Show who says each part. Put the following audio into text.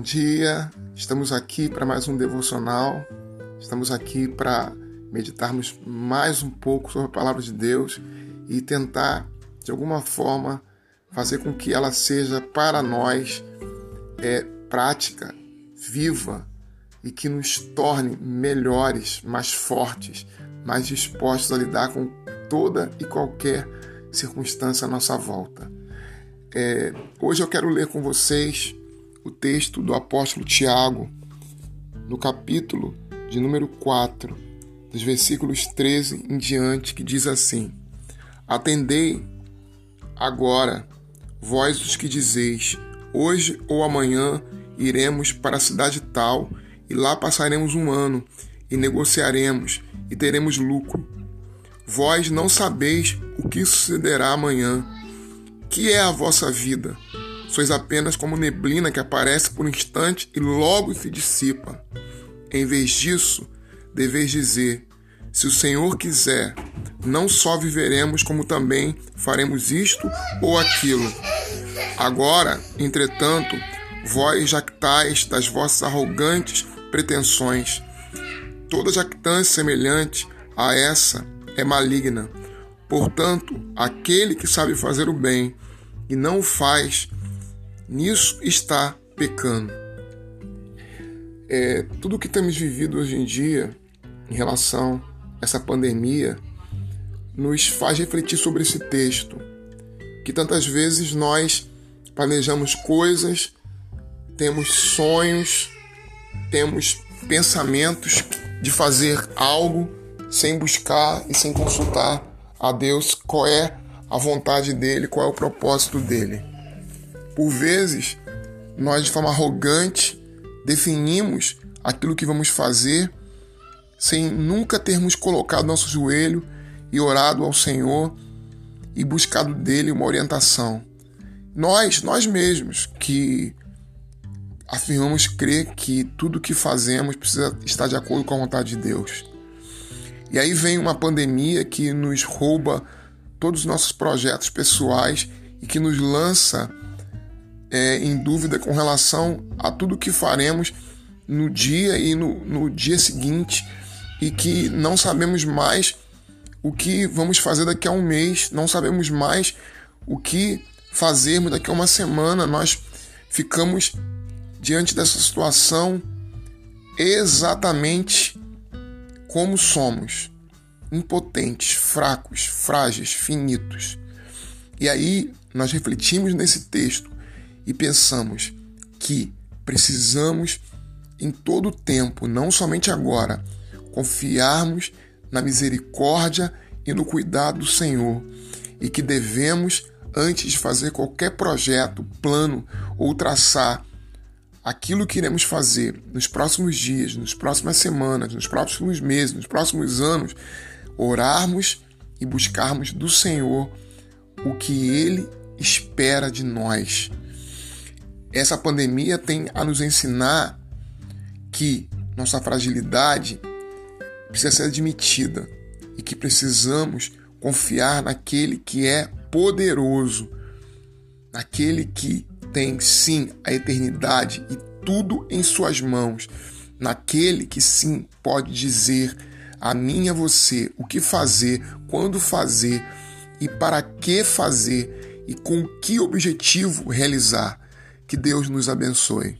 Speaker 1: dia. Estamos aqui para mais um devocional. Estamos aqui para meditarmos mais um pouco sobre a palavra de Deus e tentar, de alguma forma, fazer com que ela seja para nós é, prática, viva e que nos torne melhores, mais fortes, mais dispostos a lidar com toda e qualquer circunstância à nossa volta. É, hoje eu quero ler com vocês o texto do apóstolo Tiago, no capítulo de número 4, dos versículos 13 em diante, que diz assim: Atendei agora, vós os que dizeis, hoje ou amanhã iremos para a cidade tal, e lá passaremos um ano, e negociaremos, e teremos lucro. Vós não sabeis o que sucederá amanhã que é a vossa vida? Sois apenas como neblina que aparece por um instante e logo se dissipa. Em vez disso, deveis dizer: se o Senhor quiser, não só viveremos, como também faremos isto ou aquilo. Agora, entretanto, vós jactais das vossas arrogantes pretensões. Toda jactância semelhante a essa é maligna. Portanto, aquele que sabe fazer o bem e não o faz, nisso está pecando. É, tudo que temos vivido hoje em dia em relação a essa pandemia nos faz refletir sobre esse texto, que tantas vezes nós planejamos coisas, temos sonhos, temos pensamentos de fazer algo sem buscar e sem consultar a Deus qual é a vontade dele, qual é o propósito dele. Por vezes, nós de forma arrogante definimos aquilo que vamos fazer sem nunca termos colocado nosso joelho e orado ao Senhor e buscado dele uma orientação. Nós, nós mesmos que afirmamos crer que tudo que fazemos precisa estar de acordo com a vontade de Deus. E aí vem uma pandemia que nos rouba todos os nossos projetos pessoais e que nos lança é, em dúvida com relação a tudo que faremos no dia e no, no dia seguinte e que não sabemos mais o que vamos fazer daqui a um mês, não sabemos mais o que fazermos daqui a uma semana. Nós ficamos diante dessa situação exatamente como somos impotentes, fracos, frágeis, finitos. E aí nós refletimos nesse texto e pensamos que precisamos em todo o tempo, não somente agora, confiarmos na misericórdia e no cuidado do Senhor e que devemos, antes de fazer qualquer projeto, plano ou traçar aquilo que iremos fazer nos próximos dias, nas próximas semanas, nos próximos meses, nos próximos anos, orarmos e buscarmos do Senhor o que Ele espera de nós. Essa pandemia tem a nos ensinar que nossa fragilidade precisa ser admitida e que precisamos confiar naquele que é poderoso, naquele que tem sim a eternidade e tudo em suas mãos, naquele que sim pode dizer a mim e a você o que fazer, quando fazer e para que fazer e com que objetivo realizar. Que Deus nos abençoe.